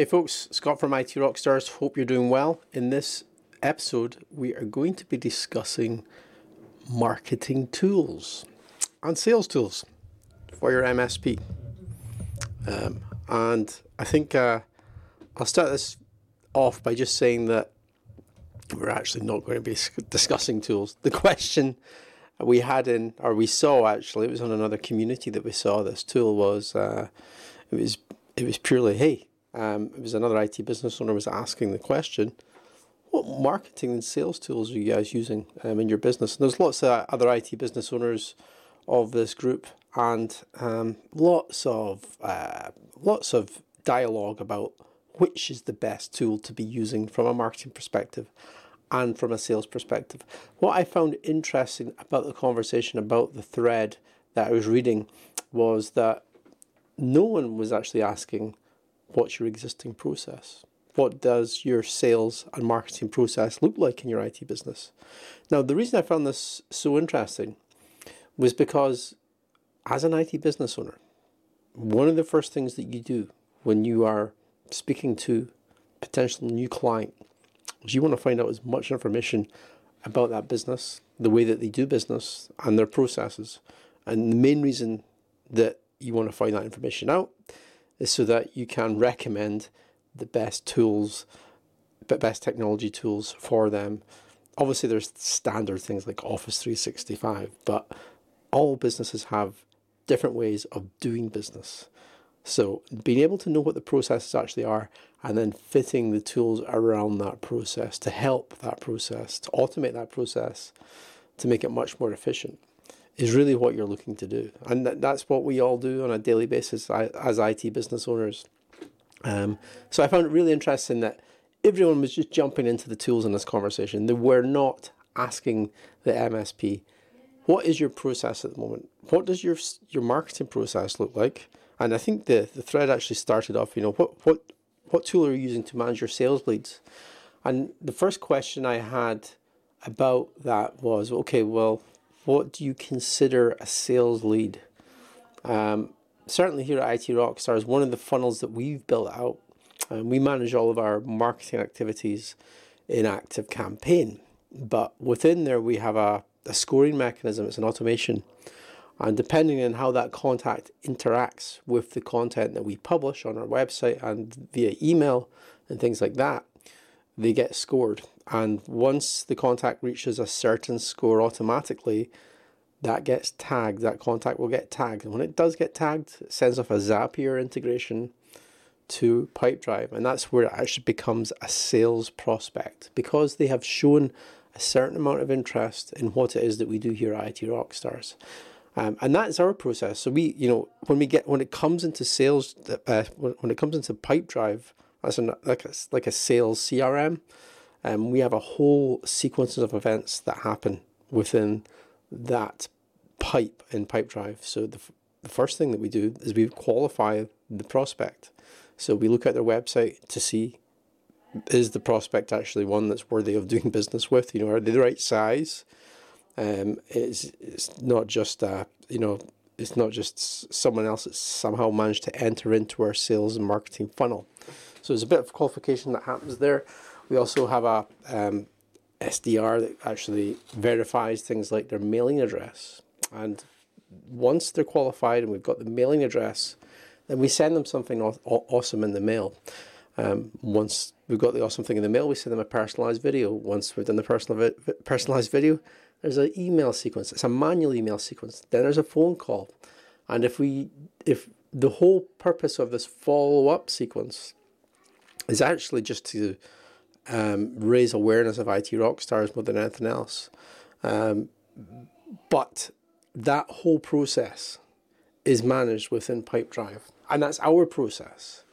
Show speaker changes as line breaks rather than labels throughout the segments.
Hey folks, Scott from IT Rockstars. Hope you're doing well. In this episode, we are going to be discussing marketing tools and sales tools for your MSP. Um, and I think uh, I'll start this off by just saying that we're actually not going to be discussing tools. The question we had in, or we saw actually, it was on another community that we saw this tool was, uh, it was it was purely, hey, um, it was another IT business owner was asking the question, what marketing and sales tools are you guys using um, in your business? And there's lots of other IT business owners of this group, and um, lots of uh, lots of dialogue about which is the best tool to be using from a marketing perspective and from a sales perspective. What I found interesting about the conversation about the thread that I was reading was that no one was actually asking what's your existing process? What does your sales and marketing process look like in your IT business? Now, the reason I found this so interesting was because as an IT business owner, one of the first things that you do when you are speaking to potential new client is you want to find out as much information about that business, the way that they do business, and their processes. And the main reason that you want to find that information out is so that you can recommend the best tools, best technology tools for them. Obviously, there's standard things like Office 365, but all businesses have different ways of doing business. So, being able to know what the processes actually are and then fitting the tools around that process to help that process, to automate that process, to make it much more efficient is really what you're looking to do. And that's what we all do on a daily basis as IT business owners. Um, so I found it really interesting that everyone was just jumping into the tools in this conversation. They were not asking the MSP, what is your process at the moment? What does your your marketing process look like? And I think the, the thread actually started off, you know, what, what, what tool are you using to manage your sales leads? And the first question I had about that was, okay, well, what do you consider a sales lead? Um, certainly here at IT Rockstars, one of the funnels that we've built out, and we manage all of our marketing activities in Active Campaign. But within there, we have a, a scoring mechanism, it's an automation. And depending on how that contact interacts with the content that we publish on our website and via email and things like that, they get scored. And once the contact reaches a certain score automatically, that gets tagged. That contact will get tagged. And when it does get tagged, it sends off a Zapier integration to Pipedrive. And that's where it actually becomes a sales prospect because they have shown a certain amount of interest in what it is that we do here at IT Rockstars. Um, and that's our process. So we, you know, when we get when it comes into sales, uh, when it comes into Pipedrive, as an, like a, like a sales CRM, um, we have a whole sequence of events that happen within that pipe in Pipedrive. So the, the first thing that we do is we qualify the prospect. So we look at their website to see is the prospect actually one that's worthy of doing business with? You know, are they the right size? Um, it's it's not just uh, you know it's not just someone else that's somehow managed to enter into our sales and marketing funnel. So there's a bit of qualification that happens there. We also have a um, SDR that actually verifies things like their mailing address. And once they're qualified and we've got the mailing address, then we send them something awesome in the mail. Um, once we've got the awesome thing in the mail, we send them a personalized video. Once we've done the personal vi- personalized video, there's an email sequence. It's a manual email sequence. Then there's a phone call, and if we if the whole purpose of this follow up sequence is actually just to um, raise awareness of IT Rockstars more than anything else, um, but that whole process is managed within Pipedrive, and that's our process.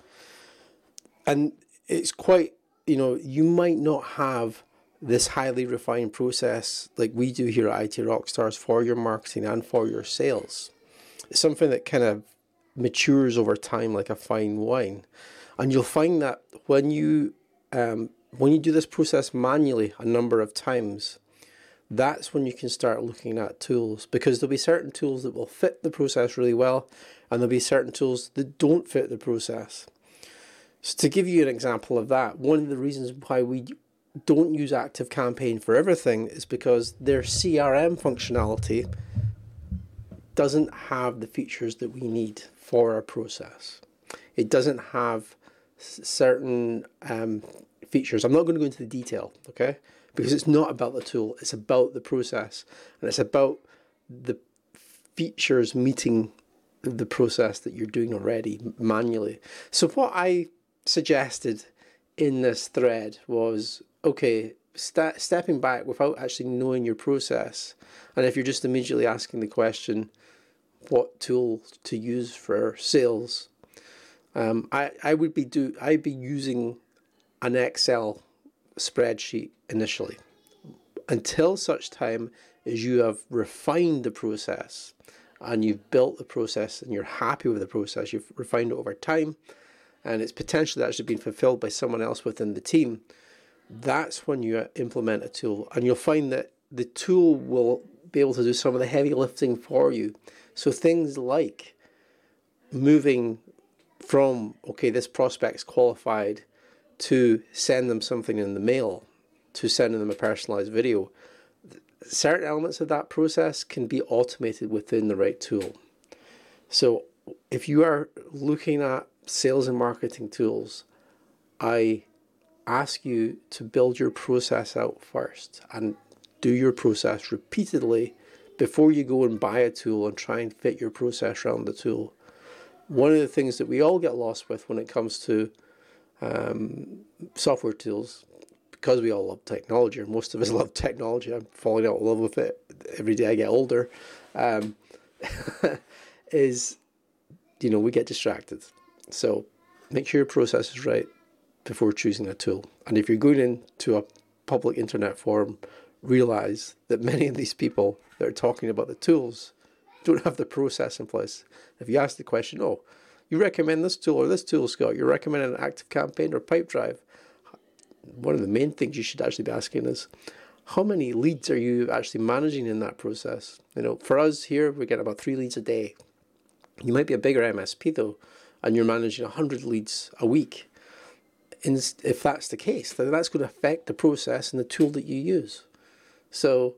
And it's quite, you know, you might not have this highly refined process like we do here at IT Rockstars for your marketing and for your sales. It's something that kind of matures over time like a fine wine. And you'll find that when you um, when you do this process manually a number of times, that's when you can start looking at tools because there'll be certain tools that will fit the process really well and there'll be certain tools that don't fit the process. So to give you an example of that, one of the reasons why we don't use Active Campaign for everything is because their CRM functionality doesn't have the features that we need for our process. It doesn't have certain um, features. I'm not going to go into the detail, okay? Because it's not about the tool, it's about the process and it's about the features meeting the process that you're doing already manually. So, what I suggested in this thread was okay, st- stepping back without actually knowing your process, and if you're just immediately asking the question, what tool to use for sales, um, I, I would be do I'd be using an Excel spreadsheet initially until such time as you have refined the process and you've built the process and you're happy with the process, you've refined it over time, and it's potentially actually been fulfilled by someone else within the team, that's when you implement a tool. And you'll find that the tool will be able to do some of the heavy lifting for you. So things like moving from, okay, this prospect's qualified to send them something in the mail to sending them a personalized video certain elements of that process can be automated within the right tool. So if you are looking at sales and marketing tools, I ask you to build your process out first and do your process repeatedly before you go and buy a tool and try and fit your process around the tool. One of the things that we all get lost with when it comes to um, software tools because we all love technology, or most of us love technology. I'm falling out of love with it every day I get older. Um, is you know we get distracted. So make sure your process is right before choosing a tool. And if you're going into a public internet forum, realize that many of these people that are talking about the tools don't have the process in place. If you ask the question, oh, you recommend this tool or this tool, Scott, you're recommending an active campaign or Pipedrive one of the main things you should actually be asking is how many leads are you actually managing in that process? You know, for us here, we get about three leads a day. You might be a bigger MSP though, and you're managing 100 leads a week. If that's the case, then that's going to affect the process and the tool that you use. So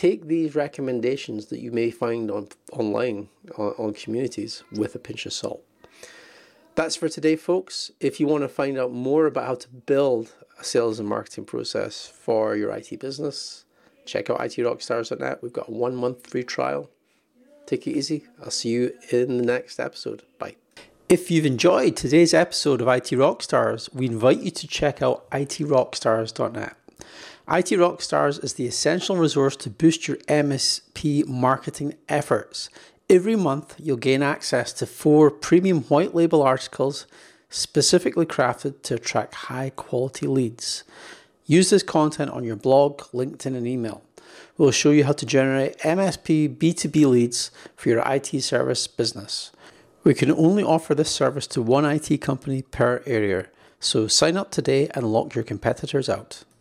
take these recommendations that you may find on online on, on communities with a pinch of salt. That's for today, folks. If you want to find out more about how to build a sales and marketing process for your IT business, check out itrockstars.net. We've got a one month free trial. Take it easy. I'll see you in the next episode. Bye. If you've enjoyed today's episode of IT Rockstars, we invite you to check out itrockstars.net. IT Rockstars is the essential resource to boost your MSP marketing efforts. Every month, you'll gain access to four premium white label articles specifically crafted to attract high quality leads. Use this content on your blog, LinkedIn, and email. We'll show you how to generate MSP B2B leads for your IT service business. We can only offer this service to one IT company per area, so sign up today and lock your competitors out.